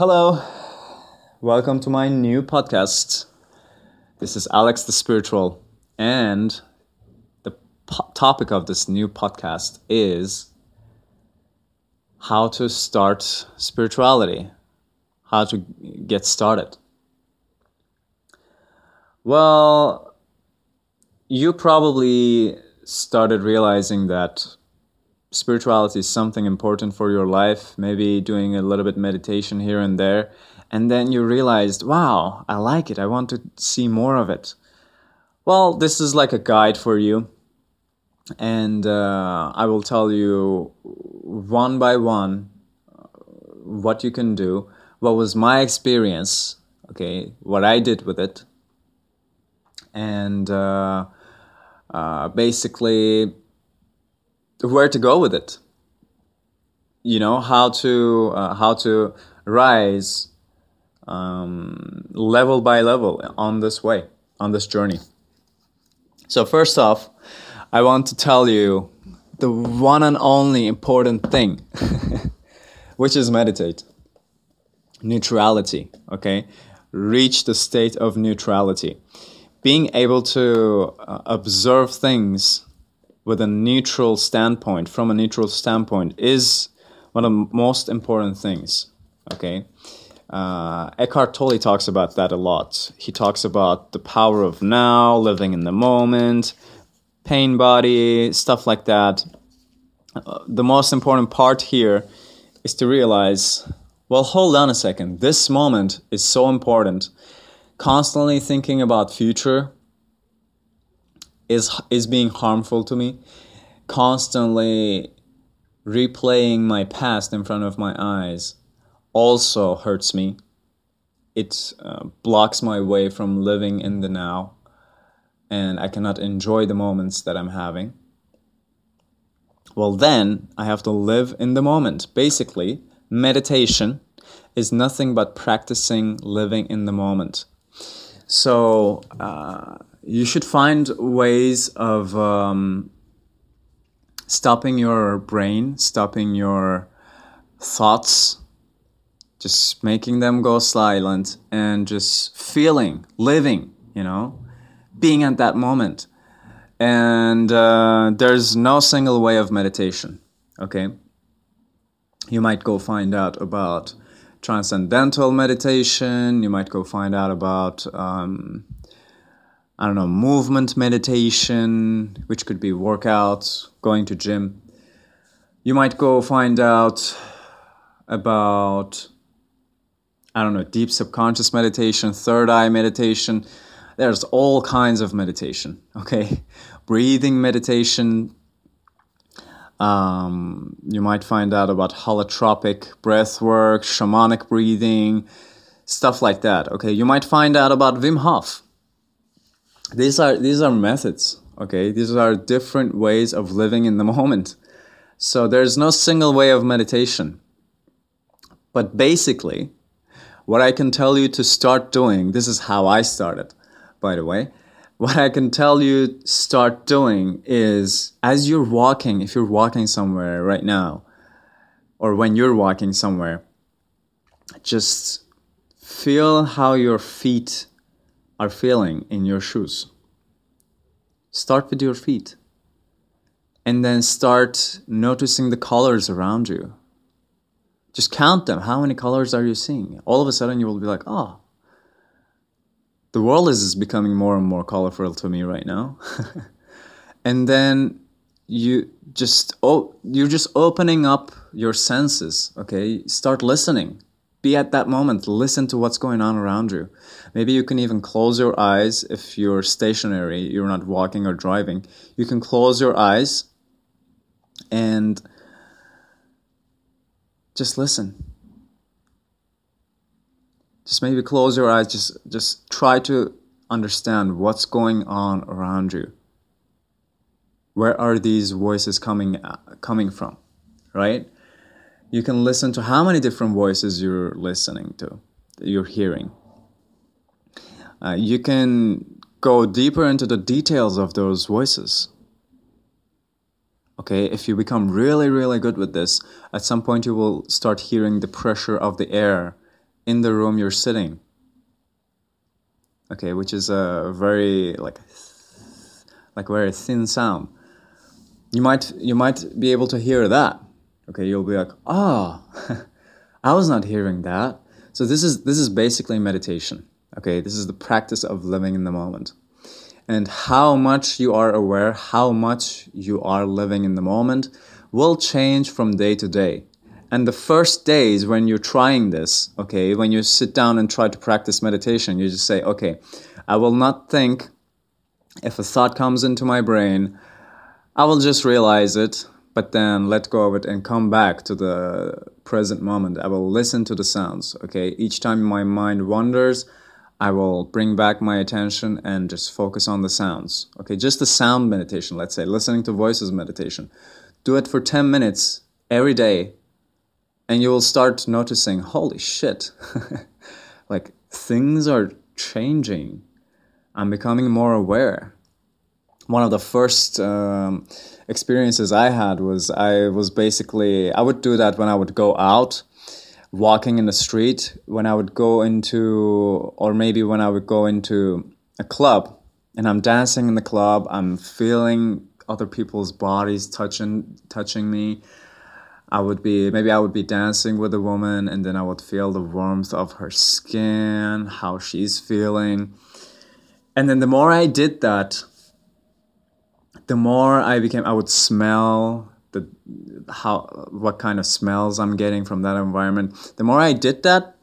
Hello, welcome to my new podcast. This is Alex the Spiritual, and the po- topic of this new podcast is how to start spirituality, how to get started. Well, you probably started realizing that spirituality is something important for your life, maybe doing a little bit meditation here and there, and then you realized, wow, I like it. I want to see more of it. Well, this is like a guide for you, and uh, I will tell you one by one uh, what you can do, what was my experience, okay, what I did with it, and uh, uh basically where to go with it. You know how to uh, how to rise um, level by level on this way on this journey. So first off i want to tell you the one and only important thing which is meditate. Neutrality okay? Reach the state of neutrality. Being able to uh, observe things with a neutral standpoint, from a neutral standpoint, is one of the most important things. Okay. Uh, Eckhart Tolle talks about that a lot. He talks about the power of now, living in the moment, pain body, stuff like that. Uh, the most important part here is to realize well, hold on a second. This moment is so important. Constantly thinking about future is is being harmful to me. Constantly replaying my past in front of my eyes also hurts me. It uh, blocks my way from living in the now and i cannot enjoy the moments that i'm having. Well then i have to live in the moment. Basically meditation is nothing but practicing living in the moment so uh, you should find ways of um, stopping your brain, stopping your thoughts, just making them go silent and just feeling, living, you know, being at that moment. And uh, there's no single way of meditation, okay? You might go find out about transcendental meditation, you might go find out about. Um, I don't know, movement meditation, which could be workouts, going to gym. You might go find out about I don't know, deep subconscious meditation, third eye meditation. There's all kinds of meditation, okay? Breathing meditation. Um, you might find out about holotropic breath work, shamanic breathing, stuff like that, okay? You might find out about Wim Hof. These are these are methods okay? These are different ways of living in the moment. So there's no single way of meditation. But basically what i can tell you to start doing this is how i started by the way what i can tell you start doing is as you're walking if you're walking somewhere right now or when you're walking somewhere just feel how your feet are feeling in your shoes. Start with your feet and then start noticing the colors around you. Just count them. How many colors are you seeing? All of a sudden, you will be like, oh, the world is becoming more and more colorful to me right now. and then you just oh you're just opening up your senses okay? Start listening. Be at that moment. Listen to what's going on around you. Maybe you can even close your eyes if you're stationary you're not walking or driving. You can close your eyes and just listen just maybe close your eyes just just try to understand what's going on around you where are these voices coming uh, coming from right you can listen to how many different voices you're listening to, you're hearing. Uh, you can go deeper into the details of those voices. Okay, if you become really, really good with this, at some point you will start hearing the pressure of the air in the room you're sitting. Okay, which is a very like like very thin sound. You might you might be able to hear that. Okay, you'll be like, "Ah, oh, I was not hearing that." So this is this is basically meditation. Okay, this is the practice of living in the moment. And how much you are aware, how much you are living in the moment will change from day to day. And the first days when you're trying this, okay, when you sit down and try to practice meditation, you just say, okay, I will not think. If a thought comes into my brain, I will just realize it, but then let go of it and come back to the present moment. I will listen to the sounds, okay? Each time my mind wanders, I will bring back my attention and just focus on the sounds. Okay, just the sound meditation, let's say, listening to voices meditation. Do it for 10 minutes every day and you will start noticing holy shit. Like things are changing. I'm becoming more aware. One of the first um, experiences i had was i was basically i would do that when i would go out walking in the street when i would go into or maybe when i would go into a club and i'm dancing in the club i'm feeling other people's bodies touching touching me I would be maybe I would be dancing with a woman and then I would feel the warmth of her skin, how she's feeling. And then the more I did that, the more I became I would smell the how what kind of smells I'm getting from that environment. The more I did that,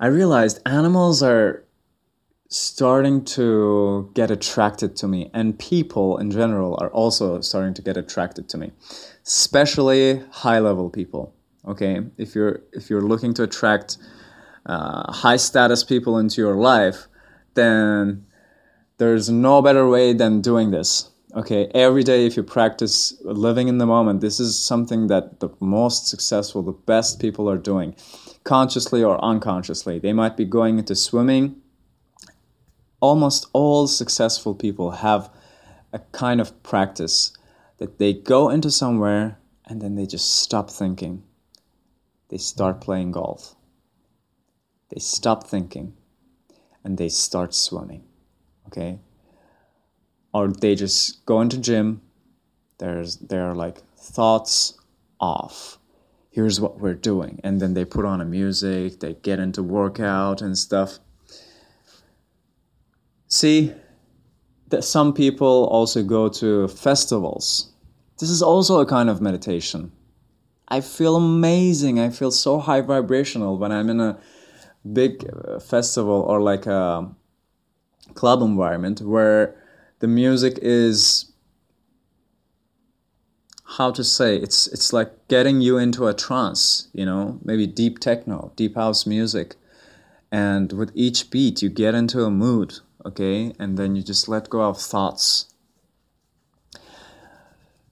I realized animals are starting to get attracted to me and people in general are also starting to get attracted to me especially high level people okay? If you're if you're looking to attract uh, high status people into your life then there's no better way than doing this okay? Every day if you practice living in the moment this is something that the most successful the best people are doing consciously or unconsciously. They might be going into swimming almost all successful people have a kind of practice that they go into somewhere and then they just stop thinking. They start playing golf. They stop thinking and they start swimming. Okay? Or they just go into gym. There's they're like thoughts off. Here's what we're doing. And then they put on a music, they get into workout and stuff. See, that some people also go to festivals. This is also a kind of meditation. I feel amazing. I feel so high vibrational when I'm in a big uh, festival or like a club environment where the music is how to say it's it's like getting you into a trance you know maybe deep techno deep house music and with each beat you get into a mood okay? And then you just let go of thoughts.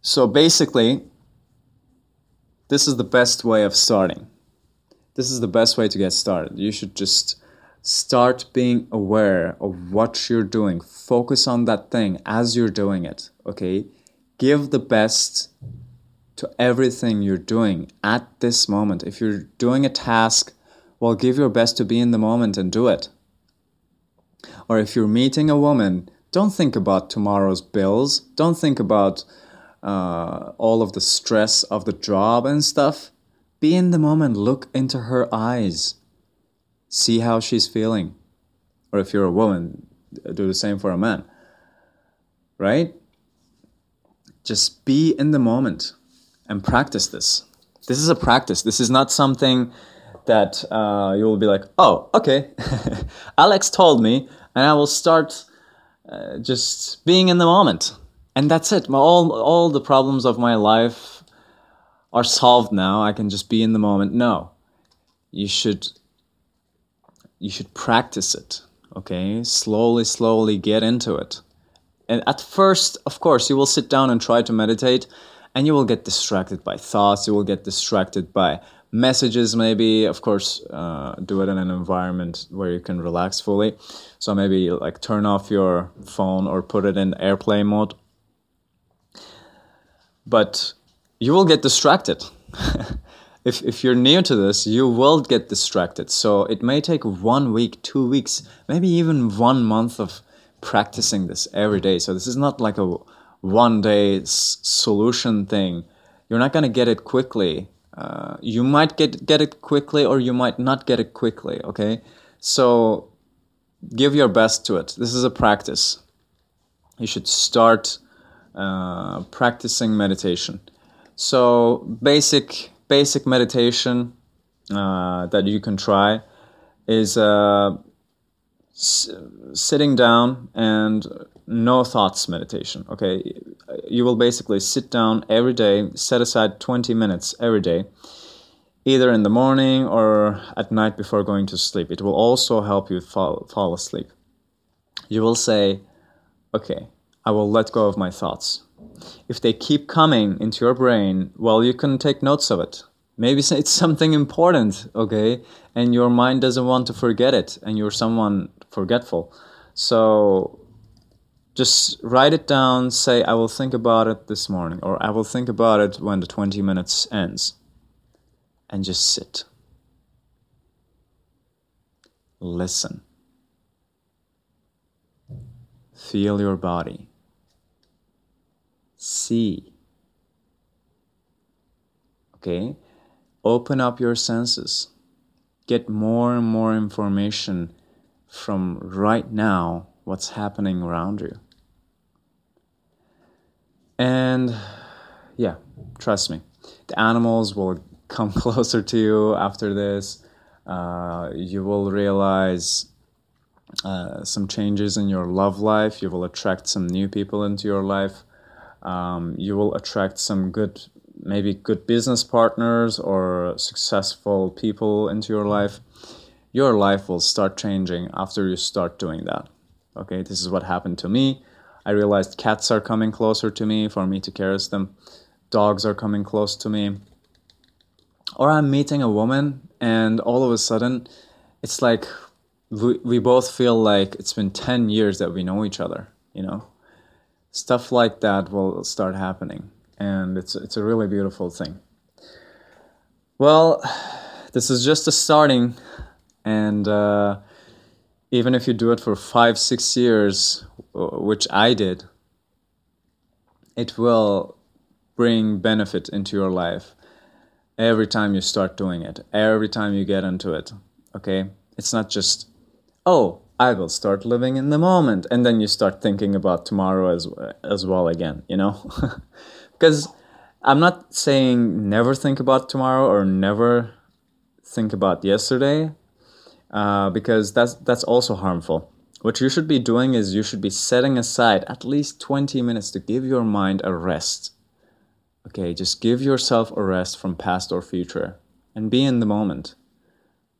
So basically, this is the best way of starting. This is the best way to get started. You should just start being aware of what you're doing. Focus on that thing as you're doing it, okay? Give the best to everything you're doing at this moment. If you're doing a task, well, give your best to be in the moment and do it. Or if you're meeting a woman, don't think about tomorrow's bills. Don't think about uh, all of the stress of the job and stuff. Be in the moment. Look into her eyes. See how she's feeling. Or if you're a woman, do the same for a man. Right? Just be in the moment and practice this. This is a practice. This is not something that uh, you will be like, oh, okay, Alex told me, and I will start uh, just being in the moment, and that's it. All all the problems of my life are solved now. I can just be in the moment. No, you should you should practice it. Okay, slowly, slowly get into it. And at first, of course, you will sit down and try to meditate, and you will get distracted by thoughts. You will get distracted by messages maybe of course uh, do it in an environment where you can relax fully so maybe like turn off your phone or put it in airplane mode but you will get distracted if, if you're new to this, you will get distracted. So it may take one week, two weeks, maybe even one month of practicing this every day. So this is not like a one day s- solution thing. You're not going to get it quickly. Uh, you might get get it quickly or you might not get it quickly okay? So give your best to it. This is a practice. You should start uh, practicing meditation. So basic basic meditation uh, that you can try is uh, s- sitting down and no thoughts meditation. Okay, you will basically sit down every day, set aside 20 minutes every day, either in the morning or at night before going to sleep. It will also help you fall, fall asleep. You will say, Okay, I will let go of my thoughts. If they keep coming into your brain, well, you can take notes of it. Maybe it's something important, okay, and your mind doesn't want to forget it, and you're someone forgetful. So just write it down, say, I will think about it this morning, or I will think about it when the 20 minutes ends, and just sit. Listen. Feel your body. See. Okay? Open up your senses. Get more and more information from right now what's happening around you. And yeah, trust me, the animals will come closer to you after this. Uh, you will realize uh, some changes in your love life. You will attract some new people into your life. Um, you will attract some good, maybe good business partners or successful people into your life. Your life will start changing after you start doing that. Okay, this is what happened to me. I realized cats are coming closer to me for me to caress them. Dogs are coming close to me. Or I'm meeting a woman and all of a sudden it's like we, we both feel like it's been 10 years that we know each other, you know? Stuff like that will start happening and it's it's a really beautiful thing. Well, this is just a starting and uh, even if you do it for five, six years, which I did, it will bring benefit into your life every time you start doing it, every time you get into it. Okay? It's not just, oh, I will start living in the moment, and then you start thinking about tomorrow as as well again. You know, because I'm not saying never think about tomorrow or never think about yesterday uh, because that's that's also harmful. What you should be doing is you should be setting aside at least 20 minutes to give your mind a rest. Okay, just give yourself a rest from past or future and be in the moment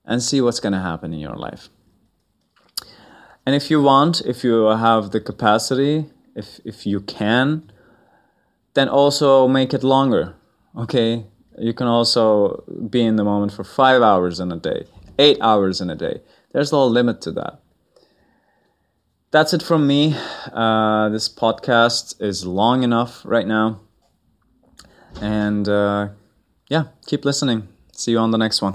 and see what's going to happen in your life. And if you want, if you have the capacity, if if you can, then also make it longer. Okay? You can also be in the moment for 5 hours in a day eight hours in a day. There's no limit to that. That's it from me. Uh, this podcast is long enough right now. And uh, yeah, keep listening. See you on the next one.